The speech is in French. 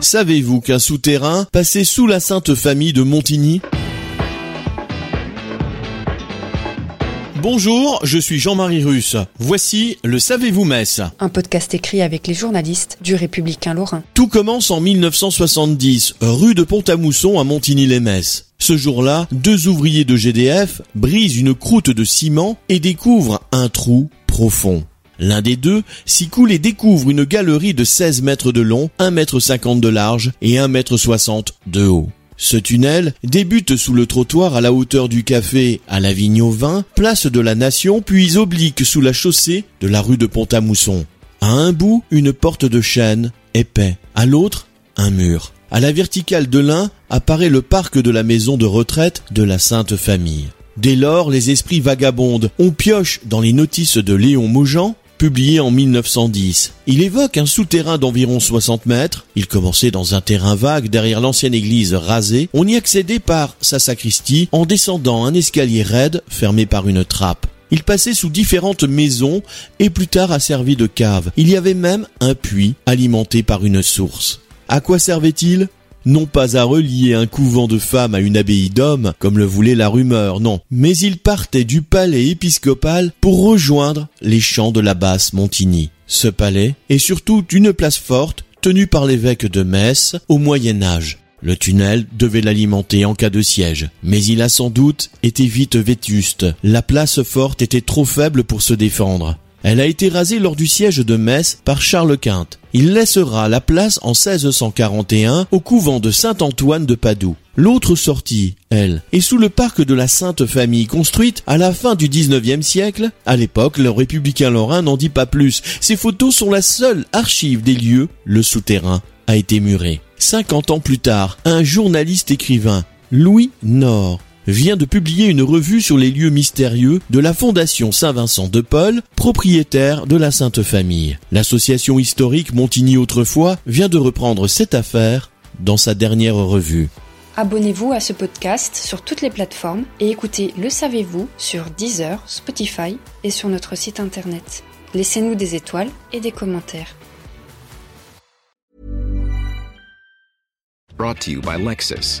Savez-vous qu'un souterrain passait sous la Sainte Famille de Montigny? Bonjour, je suis Jean-Marie Russe. Voici le Savez-vous Metz Un podcast écrit avec les journalistes du Républicain Lorrain. Tout commence en 1970, rue de Pont-à-Mousson à Montigny-les-Metz. Ce jour-là, deux ouvriers de GDF brisent une croûte de ciment et découvrent un trou profond. L'un des deux s'y coule et découvre une galerie de 16 mètres de long, 1 mètre 50 de large et 1 mètre 60 de haut. Ce tunnel débute sous le trottoir à la hauteur du café à la Vigne au Vin, place de la Nation, puis oblique sous la chaussée de la rue de Pont-à-Mousson. À un bout, une porte de chêne, épais. À l'autre, un mur. À la verticale de l'un apparaît le parc de la maison de retraite de la Sainte Famille. Dès lors, les esprits vagabondent. On pioche dans les notices de Léon Maujean, publié en 1910. Il évoque un souterrain d'environ 60 mètres. Il commençait dans un terrain vague derrière l'ancienne église rasée. On y accédait par sa sacristie en descendant un escalier raide fermé par une trappe. Il passait sous différentes maisons et plus tard a servi de cave. Il y avait même un puits alimenté par une source. À quoi servait-il? Non pas à relier un couvent de femmes à une abbaye d'hommes, comme le voulait la rumeur, non, mais il partait du palais épiscopal pour rejoindre les champs de la basse Montigny. Ce palais est surtout une place forte tenue par l'évêque de Metz au Moyen Âge. Le tunnel devait l'alimenter en cas de siège, mais il a sans doute été vite vétuste. La place forte était trop faible pour se défendre. Elle a été rasée lors du siège de Metz par Charles Quint. Il laissera la place en 1641 au couvent de Saint-Antoine de Padoue. L'autre sortie, elle, est sous le parc de la Sainte Famille, construite à la fin du 19e siècle. À l'époque, le républicain lorrain n'en dit pas plus. Ces photos sont la seule archive des lieux. Le souterrain a été muré. 50 ans plus tard, un journaliste écrivain, Louis Nord, vient de publier une revue sur les lieux mystérieux de la Fondation Saint-Vincent de Paul, propriétaire de la Sainte Famille. L'association historique Montigny autrefois vient de reprendre cette affaire dans sa dernière revue. Abonnez-vous à ce podcast sur toutes les plateformes et écoutez Le Savez-vous sur Deezer, Spotify et sur notre site internet. Laissez-nous des étoiles et des commentaires. Brought to you by Lexus.